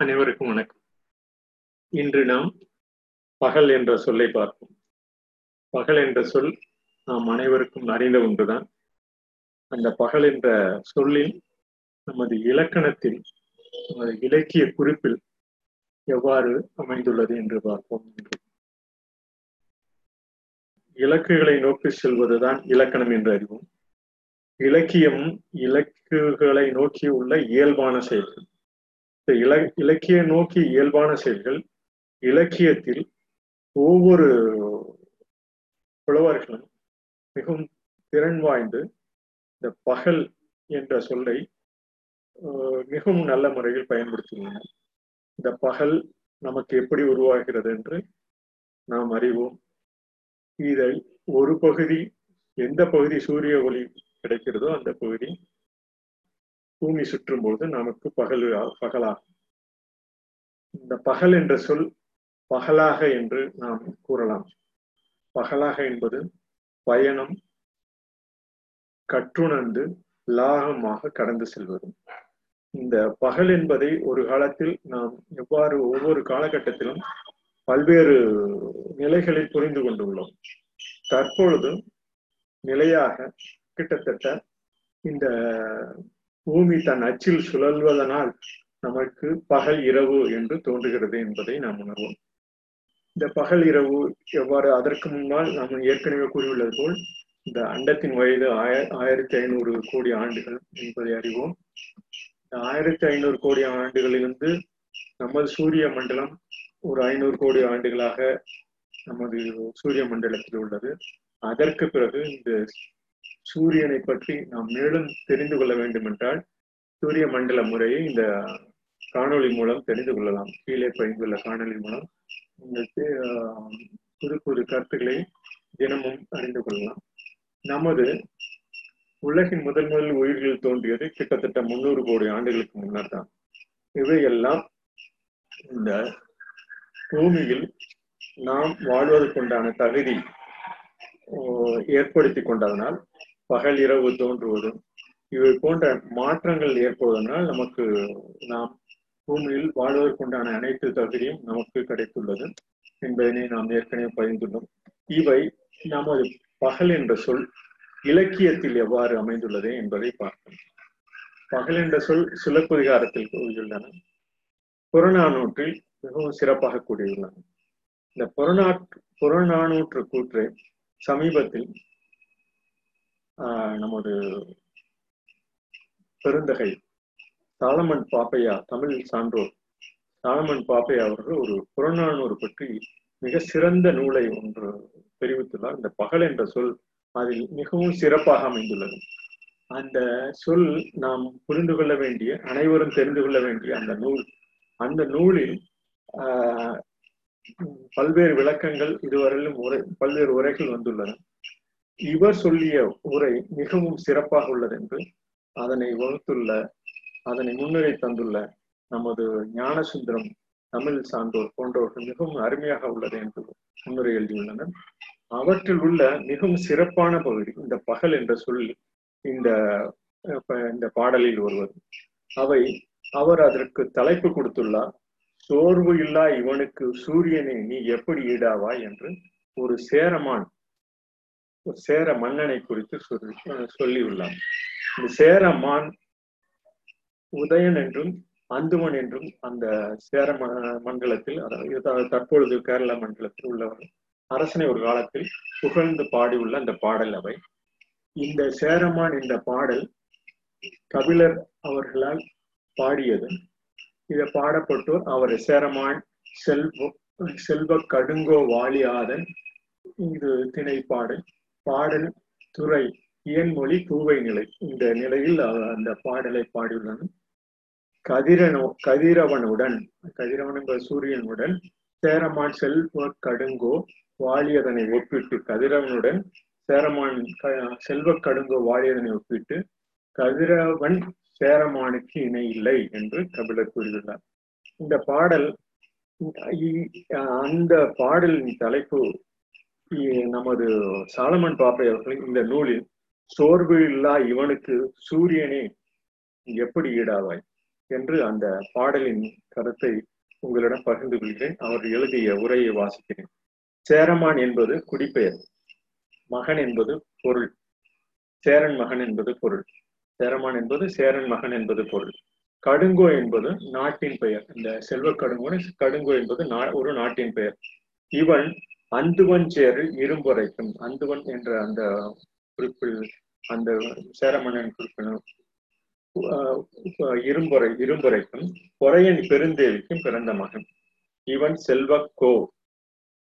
அனைவருக்கும் வணக்கம். இன்று நாம் பகல் என்ற சொல்லை பார்ப்போம். பகல் என்ற சொல் நாம் அனைவருக்கும் அறிந்த ஒன்றுதான். அந்த பகல் என்ற சொல்லில் நமது இலக்கணத்தில் நமது இலக்கிய குறிப்பில் எவ்வாறு அமைந்துள்ளது என்று பார்ப்போம். என்று இலக்குகளை நோக்கி செல்வதுதான் இலக்கணம் என்று அறிவோம். இலக்கியம் இலக்குகளை நோக்கி உள்ள இயல்பான செயல்கள். இல இலக்கிய நோக்கி இயல்பான செயல்கள் இலக்கியத்தில் ஒவ்வொரு புலவர்களும் மிகவும் திறன் வாய்ந்து இந்த பகல் என்ற சொல்லை மிகவும் நல்ல முறையில் பயன்படுத்தியுள்ளனர் இந்த பகல் நமக்கு எப்படி உருவாகிறது என்று நாம் அறிவோம். இதை ஒரு பகுதி எந்த பகுதி சூரிய ஒளி கிடைக்கிறதோ அந்த பகுதி பூமி சுற்றும் பொழுது நமக்கு பகல் பகலாகும் இந்த பகல் என்ற சொல் பகலாக என்று நாம் கூறலாம். பகலாக என்பது பயணம் கற்றுணர்ந்து லாகமாக கடந்து செல்வது இந்த பகல் என்பதை ஒரு காலத்தில் நாம் எவ்வாறு ஒவ்வொரு காலகட்டத்திலும் பல்வேறு நிலைகளில் புரிந்து கொண்டுள்ளோம் தற்பொழுது நிலையாக கிட்டத்தட்ட இந்த பூமி தன் அச்சில் சுழல்வதனால் நமக்கு பகல் இரவு என்று தோன்றுகிறது என்பதை நாம் உணர்வோம். இந்த பகல் இரவு எவ்வாறு அதற்கு முன்னால் நாம் ஏற்கனவே கூறியுள்ளது போல் இந்த அண்டத்தின் வயது ஆய ஆயிரத்தி ஐநூறு கோடி ஆண்டுகள் என்பதை அறிவோம். இந்த ஆயிரத்தி ஐநூறு கோடி ஆண்டுகளிலிருந்து நமது சூரிய மண்டலம் ஒரு ஐநூறு கோடி ஆண்டுகளாக நமது சூரிய மண்டலத்தில் உள்ளது. அதற்கு பிறகு இந்த சூரியனை பற்றி நாம் மேலும் தெரிந்து கொள்ள வேண்டும் என்றால் சூரிய மண்டல முறையை இந்த காணொளி மூலம் தெரிந்து கொள்ளலாம். கீழே பயிர்ந்துள்ள காணொளி மூலம் உங்களுக்கு புது புது கருத்துக்களை தினமும் அறிந்து கொள்ளலாம். நமது உலகின் முதல் முதல் உயிர்கள் தோன்றியது கிட்டத்தட்ட முன்னூறு கோடி ஆண்டுகளுக்கு முன்னர் தான் இவையெல்லாம் இந்த பூமியில் நாம் வாழ்வதற்குண்டான தகுதி ஏற்படுத்தி கொண்டதனால் பகல் இரவு தோன்றுவதும் இவை போன்ற மாற்றங்கள் ஏற்படுவதனால் நமக்கு நாம் பூமியில் வாழ்வதற்குண்டான அனைத்து தகுதியும் நமக்கு கிடைத்துள்ளது என்பதனை நாம் ஏற்கனவே பகிர்ந்துள்ளோம். இவை நமது பகல் என்ற சொல் இலக்கியத்தில் எவ்வாறு அமைந்துள்ளது என்பதை பார்ப்போம். பகல் என்ற சொல் சிலப்பதிகாரத்தில் கூறியுள்ளன. புறநானூற்றில் மிகவும் சிறப்பாக கூறியுள்ளன. இந்த புறநாற்று புறநானூற்று கூற்றை சமீபத்தில் நமது பெருந்தகை சாலமன் பாப்பையா தமிழ் சான்றோர். சாலமன் பாப்பையா அவர்கள் ஒரு புறநானூறு பற்றி மிக சிறந்த நூலை ஒன்று தெரிவித்துள்ளார். இந்த பகல் என்ற சொல் அதில் மிகவும் சிறப்பாக அமைந்துள்ளது. அந்த சொல் நாம் புரிந்து கொள்ள வேண்டிய அனைவரும் தெரிந்து கொள்ள வேண்டிய அந்த நூல். அந்த நூலில் பல்வேறு விளக்கங்கள் இதுவரையிலும் உரை பல்வேறு உரைகள் வந்துள்ளன. இவர் சொல்லிய உரை மிகவும் சிறப்பாக உள்ளது என்று அதனை வகுத்துள்ள அதனை முன்னுரை தந்துள்ள நமது ஞானசுந்தரம் தமிழ் சான்றோர் போன்றவர்கள் மிகவும் அருமையாக உள்ளது என்று முன்னுரை எழுதியுள்ளனர். அவற்றில் உள்ள மிகவும் சிறப்பான பகுதி இந்த பகல் என்ற சொல் இந்த இந்த பாடலில் வருவது. அவை அவர் அதற்கு தலைப்பு கொடுத்துள்ளார் சோர்வு இல்லா இவனுக்கு சூரியனை நீ எப்படி ஈடாவாய்? என்று ஒரு சேரமான் சேர மன்னனை குறித்து சொல்லி சொல்லியுள்ளார் இந்த சேரமான் உதயன் என்றும் அந்துமன் என்றும் அந்த சேர மண்டலத்தில் அதாவது தற்பொழுது கேரள மண்டலத்தில் உள்ளவர் அரசனை ஒரு காலத்தில் புகழ்ந்து பாடியுள்ள அந்த பாடல் அவை. இந்த சேரமான் இந்த பாடல் கபிலர் அவர்களால் பாடியது. இதை பாடப்பட்டோர் அவர் சேரமான் செல்வ செல்வ கடுங்கோ வாலியாதன் இது திணைப்பாடல். பாடல் துறை இயன்மொழி கூவை நிலை. இந்த நிலையில் அந்த பாடலை பாடியுள்ளனர் கதிரனோ கதிரவனுடன் கதிரவன் சூரியனுடன் சேரமான் செல்வ கடுங்கோ வாலியதனை ஒப்பிட்டு கதிரவனுடன் சேரமான் செல்வ கடுங்கோ வாலியதனை ஒப்பிட்டு கதிரவன் சேரமானுக்கு இணை இல்லை என்று கபிலர் கூறியுள்ளார். இந்த பாடல் அந்த பாடலின் தலைப்பு நமது சாலமன் பாப்பை அவர்களின் இந்த நூலில் சோர்வு இல்லா இவனுக்கு சூரியனே எப்படி ஈடாவாய்? என்று அந்த பாடலின் கருத்தை உங்களிடம் பகிர்ந்து கொள்கிறேன். அவர் எழுதிய உரையை வாசிக்கிறேன். சேரமான் என்பது குடிப்பெயர் மகன் என்பது பொருள். சேரன் மகன் என்பது பொருள். சேரமான் என்பது சேரன் மகன் என்பது பொருள். கடுங்கோ என்பது நாட்டின் பெயர். இந்த செல்வ கடுங்கோ கடுங்கோ என்பது ஒரு நாட்டின் பெயர். இவன் அந்துவன் சேரில் இரும்புரைக்கும். அந்துவன் என்ற அந்த குறிப்பில் அந்த சேரமன்னன் குறிப்பினும் இரும்புரை இரும்புரைக்கும் பொறையன் பெருந்தேவிக்கும் பிறந்த மகன். இவன் செல்வக்கோ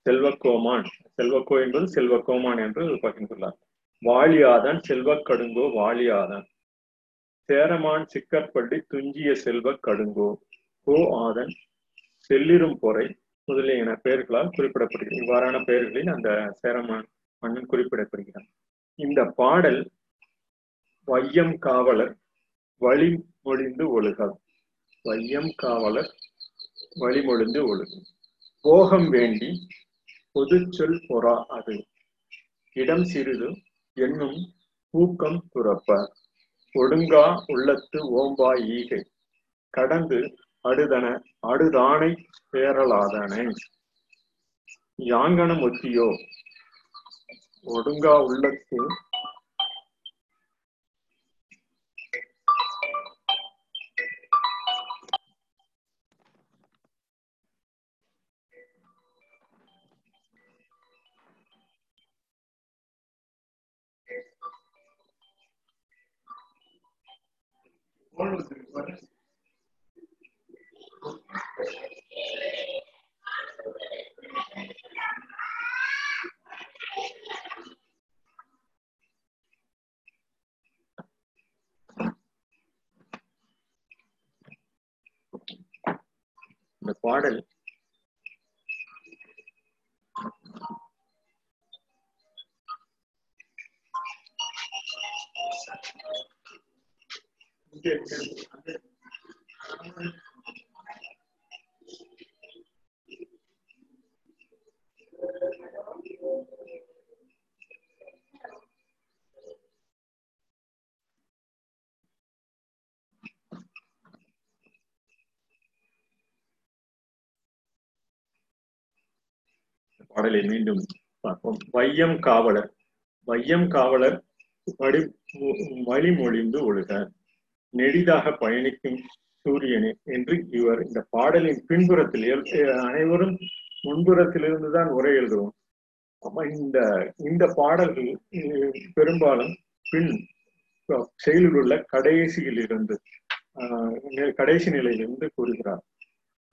செல்வக்கோமான். செல்வக்கோ என்பது செல்வக்கோமான் என்று பகிர்ந்துள்ளார். வாலியாதான் செல்வக்கடுங்கோ வாலியாதான். சேரமான் சிக்கற்பள்ளி துஞ்சிய செல்வ கடுங்கோ கோ ஆதன் செல்லிரும் பொறை முதலிய பெயர்களால் குறிப்பிடப்படுகிறது. இவ்வாறான பெயர்களில் அந்த சேரமான் மன்னன் குறிப்பிடப்படுகிறான். இந்த பாடல் வையம் காவலர் வழிமொழிந்து ஒழுகல் வையம் காவலர் வழிமொழிந்து ஒழுகும். போகம் வேண்டி பொதுச்சொல் பொறா அது. இடம் சிறிது என்னும் ஊக்கம் துறப்ப. ஒடுங்கா உள்ளத்து ஓம்பா ஈகை. கடந்து அடுதன அடுதானை பேரலாதனை யாங்கனம் ஒத்தியோ ஒடுங்கா உள்ளத்து இந்த பாடல். பாடலை மீண்டும் பார்ப்போம். வையம் காவலர். வையம் காவலர் வழி வழிமொழிந்து ஒழுக நெடிதாக பயணிக்கும் சூரியனே என்று இவர் இந்த பாடலின் பின்புறத்தில் அனைவரும் முன்புறத்திலிருந்து தான் உரை எழுதுவோம். இந்த இந்த பாடல்கள் பெரும்பாலும் பின் செயலில் உள்ள கடைசியில் இருந்து கடைசி நிலையிலிருந்து கூறுகிறார்.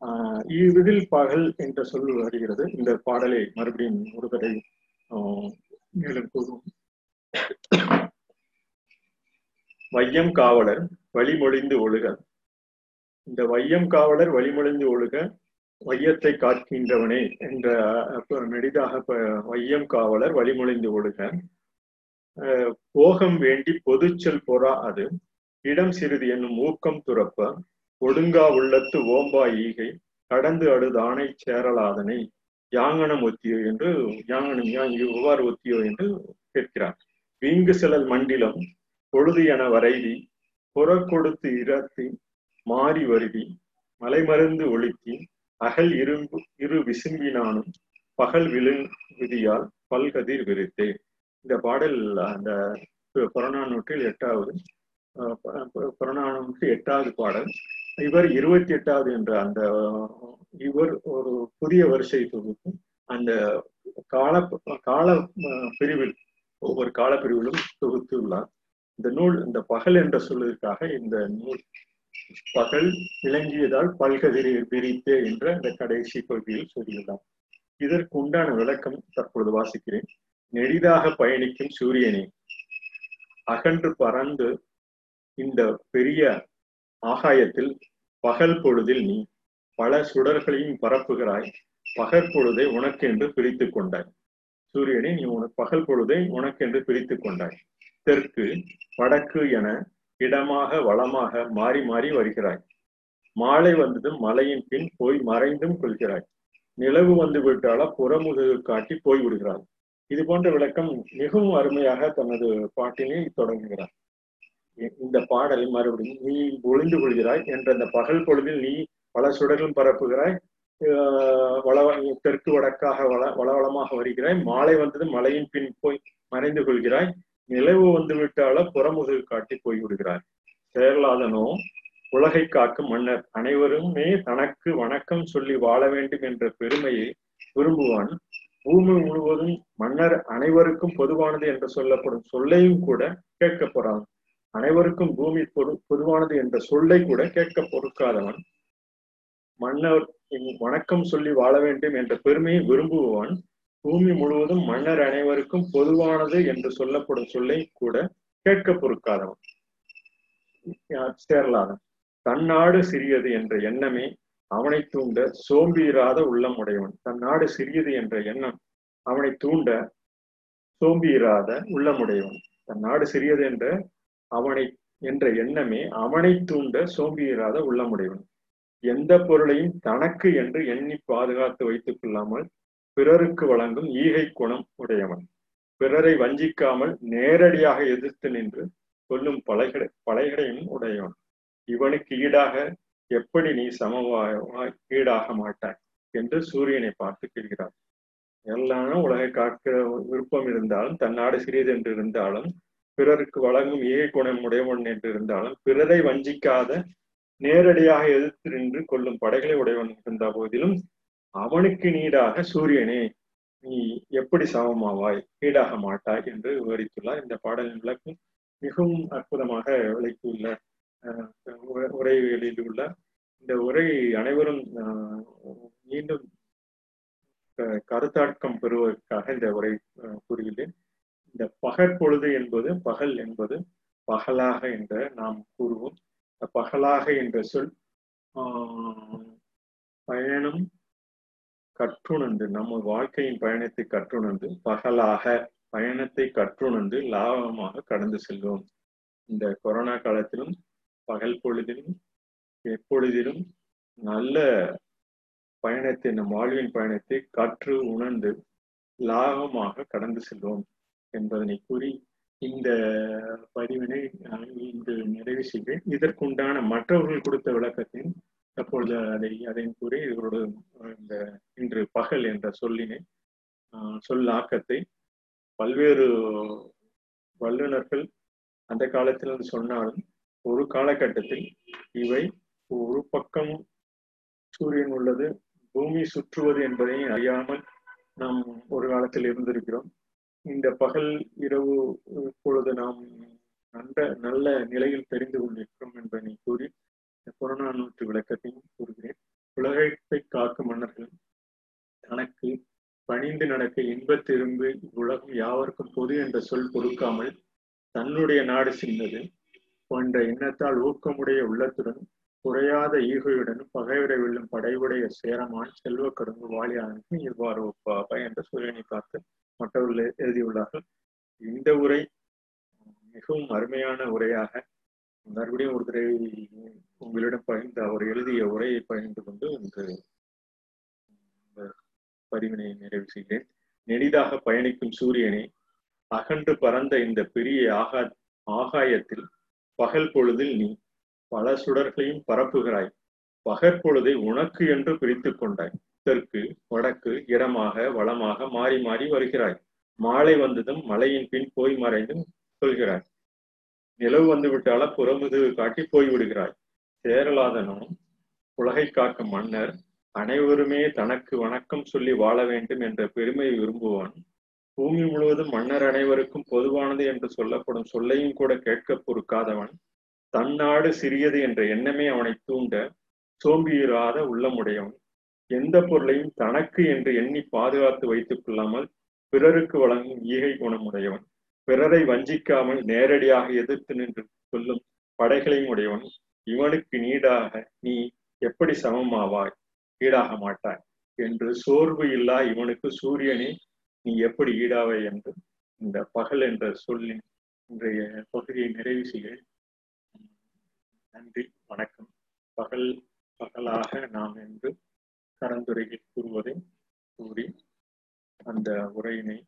ஆஹ் இவ்விதில் பகல் என்ற சொல் வருகிறது. இந்த பாடலை மறுபடியும் ஒரு தடவை மேலும் கூறும் வையம் காவலர் வழிமொழிந்து ஒழுக. இந்த வையம் காவலர் வழிமொழிந்து ஒழுக வையத்தை காக்கின்றவனே என்ற நெடிதாக வையம் காவலர் வழிமொழிந்து ஒழுக. போகம் வேண்டி பொதுச்சல் பொறா அது. இடம் சிறிது என்னும் ஊக்கம் துறப்ப. ஒடுங்கா உள்ளத்து ஓம்பா ஈகை கடந்து அடுதானை சேரலாதனை யாங்கனம் ஒத்தியோ என்று யாங்கனம் யாங்கி உவார் ஒத்தியோ என்று கேட்கிறார். வீங்கு செலல் மண்டிலம் பொழுது என வரைதி புறக்கொடுத்து இரத்தி மாறி வருதி மலைமருந்து ஒழித்தி அகல் இரும்பு இரு விசும்பினானும் பகல் விழு விதியால் பல்கதிர் விரித்தே. இந்த பாடல் அந்த புறநானூற்றில் எட்டாவது புறநானூற்று எட்டாவது பாடல் இவர் இருபத்தி எட்டாவது என்ற அந்த இவர் ஒரு புதிய வரிசை தொகுப்பு. அந்த கால கால பிரிவில் ஒவ்வொரு காலப்பிரிவிலும் பிரிவிலும் தொகுத்து உள்ளார் இந்த நூல் இந்த பகல் என்ற சொல்லிற்காக இந்த நூல் பகல் விளங்கியதால் பல்கதிரை விரித்தே என்ற இந்த கடைசி பகுதியில் சொல்லியுள்ளார். இதற்கு உண்டான விளக்கம் தற்பொழுது வாசிக்கிறேன். நெடிதாக பயணிக்கும் சூரியனே அகன்று பறந்து இந்த பெரிய ஆகாயத்தில் பகல் பொழுதில் நீ பல சுடர்களையும் பரப்புகிறாய். பகற்பொழுதை உனக்கென்று பிரித்து கொண்டாய். சூரியனை நீ உனக்கு பகல் பொழுதை உனக்கென்று பிரித்து கொண்டாய். தெற்கு வடக்கு என இடமாக வளமாக மாறி மாறி வருகிறாய். மாலை வந்ததும் மலையின் பின் போய் மறைந்தும் கொள்கிறாய். நிலவு வந்து விட்டால புறமுது காட்டி போய் விடுகிறாய் இது போன்ற விளக்கம் மிகவும் அருமையாக தனது பாட்டினை தொடங்குகிறார். இந்த பாடல் மறுபடியும் நீ ஒளிந்து கொள்கிறாய் என்ற அந்த பகல் பொழுதில் நீ பல சுடர்களும் பரப்புகிறாய். ஆஹ் வள தெற்கு வடக்காக வள வளவளமாக வருகிறாய். மாலை வந்தது மலையின் பின் போய் மறைந்து கொள்கிறாய். நிலவு வந்து விட்டால புறமுது காட்டி போய் விடுகிறாய். செயலாதனோ உலகை காக்கும் மன்னர் அனைவருமே தனக்கு வணக்கம் சொல்லி வாழ வேண்டும் என்ற பெருமையை விரும்புவான். பூமி முழுவதும் மன்னர் அனைவருக்கும் பொதுவானது என்று சொல்லப்படும் சொல்லையும் கூட கேட்க போறான். அனைவருக்கும் பூமி பொது பொதுவானது என்ற சொல்லை கூட கேட்க பொறுக்காதவன் மன்னர் வணக்கம் சொல்லி வாழ வேண்டும் என்ற பெருமையை விரும்புபவன் பூமி முழுவதும் மன்னர் அனைவருக்கும் பொதுவானது என்று சொல்லப்படும் சொல்லை கூட கேட்க பொறுக்காதவன். சேரலாதன். தன்னாடு சிறியது என்ற எண்ணமே அவனை தூண்ட சோம்பியிராத உள்ளம் உடையவன். தன் நாடு சிறியது என்ற எண்ணம் அவனை தூண்ட சோம்பியிராத உள்ளமுடையவன் தன் நாடு சிறியது என்ற அவனை என்ற எண்ணமே அவனை தூண்ட சோம்பியிராத உள்ளமுடையவன். எந்த பொருளையும் தனக்கு என்று எண்ணி பாதுகாத்து வைத்துக் கொள்ளாமல் பிறருக்கு வழங்கும் ஈகை குணம் உடையவன். பிறரை வஞ்சிக்காமல் நேரடியாக எதிர்த்து நின்று கொல்லும் பலைகடை பலைகளையும் உடையவன். இவனுக்கு ஈடாக எப்படி நீ சமவாய் ஈடாக மாட்டாய் என்று சூரியனை பார்த்து கேட்கிறார். எல்லாம் உலகை காக்க விருப்பம் இருந்தாலும் தன்னாடு சிறியது என்று இருந்தாலும் பிறருக்கு வழங்கும் ஏ குணம் உடையவன் என்று இருந்தாலும் பிறரை வஞ்சிக்காத நேரடியாக எதிர்த்து நின்று கொள்ளும் படைகளை உடையவன் இருந்த போதிலும் அவனுக்கு நீடாக சூரியனே நீ எப்படி சமமாவாய்? ஈடாக மாட்டாய் என்று விவரித்துள்ளார். இந்த பாடலின் விளக்கம் மிகவும் அற்புதமாக விளக்கியுள்ள உரைகளில் உள்ள இந்த உரை அனைவரும் மீண்டும் கருத்தாக்கம் பெறுவதற்காக இந்த உரை கூறியுள்ளேன். இந்த பகற்பொழுது என்பது பகல் என்பது பகலாக என்ற நாம் கூறுவோம். பகலாக என்ற சொல் பயணம் கற்றுணர்ந்து நம்ம வாழ்க்கையின் பயணத்தை கற்றுணர்ந்து பகலாக பயணத்தை கற்றுணர்ந்து லாபமாக கடந்து செல்வோம். இந்த கொரோனா காலத்திலும் பகல் பொழுதிலும் எப்பொழுதிலும் நல்ல பயணத்தை நம் வாழ்வின் பயணத்தை கற்று உணர்ந்து லாபமாக கடந்து செல்வோம். என்பதனை கூறி இந்த பதிவினை இன்று நிறைவு செய்கிறேன் இதற்குண்டான மற்றவர்கள் கொடுத்த விளக்கத்தையும் தற்பொழுது அதை அதையும் கூறி இவரோட இந்த இன்று பகல் என்ற சொல்லினை சொல்லாக்கத்தை பல்வேறு வல்லுநர்கள் அந்த காலத்தில் சொன்னாலும் ஒரு காலகட்டத்தில் இவை ஒரு பக்கம் சூரியன் உள்ளது பூமி சுற்றுவது என்பதையும் அறியாமல் நாம் ஒரு காலத்தில் இருந்திருக்கிறோம். இந்த பகல் இரவு இப்பொழுது நாம் நல்ல நல்ல நிலையில் தெரிந்து கொண்டிருக்கிறோம் என்பதை கூறி கொரோனா நூற்று விளக்கத்தையும் கூறுகிறேன். உலகத்தை காக்கும் மன்னர்கள் தனக்கு பணிந்து நடக்க இன்பத்திரும்பு உலகம் யாவருக்கும் பொது என்ற சொல் கொடுக்காமல் தன்னுடைய நாடு சின்னது போன்ற எண்ணத்தால் ஊக்கமுடைய உள்ளத்துடன் குறையாத ஈகையுடன் பகைவிட வெல்லும் படைவுடைய சேரமான் செல்வ கடம்பு வாலியானுக்கு இவ்வாறு ஒப்பாக என்ற சூரியனை பார்த்து மற்றவர்கள் எழுதியுள்ளார்கள். இந்த உரை மிகவும் அருமையான உரையாக மறுபடியும் ஒரு தடவை உங்களிடம் பகிர்ந்து அவர் எழுதிய உரையை பகிர்ந்து கொண்டு இன்று இந்த பதிவினை நிறைவு செய்கிறேன். நெடிதாக பயணிக்கும் சூரியனை அகன்று பறந்த இந்த பெரிய ஆகா ஆகாயத்தில் பகல் பொழுதில் நீ பல சுடர்களையும் பரப்புகிறாய். பகற்பொழுதை உனக்கு என்று பிரித்து கொண்டாய். தெற்கு வடக்கு இடமாக வளமாக மாறி மாறி வருகிறாய். மாலை வந்ததும் மலையின் பின் போய் மறைந்தும் சொல்கிறாய். நிலவு வந்துவிட்டால புறமுதுகு புறமுது காட்டி போய் விடுகிறாய். சேரலாதனும் உலகை காக்கும் மன்னர் அனைவருமே தனக்கு வணக்கம் சொல்லி வாழ வேண்டும் என்ற பெருமையை விரும்புவான். பூமி முழுவதும் மன்னர் அனைவருக்கும் பொதுவானது என்று சொல்லப்படும் சொல்லையும் கூட கேட்க பொறுக்காதவன் தன்னாடு சிறியது என்ற எண்ணமே அவனை தூண்ட சோம்பியிராத உள்ளமுடையவன். எந்த பொருளையும் தனக்கு என்று எண்ணி பாதுகாத்து வைத்துக் கொள்ளாமல் பிறருக்கு வழங்கும் ஈகை குணமுடையவன். பிறரை வஞ்சிக்காமல் நேரடியாக எதிர்த்து நின்று சொல்லும் படைகளையும் உடையவன். இவனுக்கு நீடாக நீ எப்படி சமமாவாய்? ஈடாக மாட்டாய். என்று சோர்வு இல்லா இவனுக்கு சூரியனே நீ எப்படி ஈடாவை என்று இந்த பகல் என்ற சொல்லின் இன்றைய பகுதியை நிறைவு செய்ய நன்றி வணக்கம். பகல் பகலாக நாம் என்று கலந்துரையில் கூறுவதை கூறி அந்த உரையினை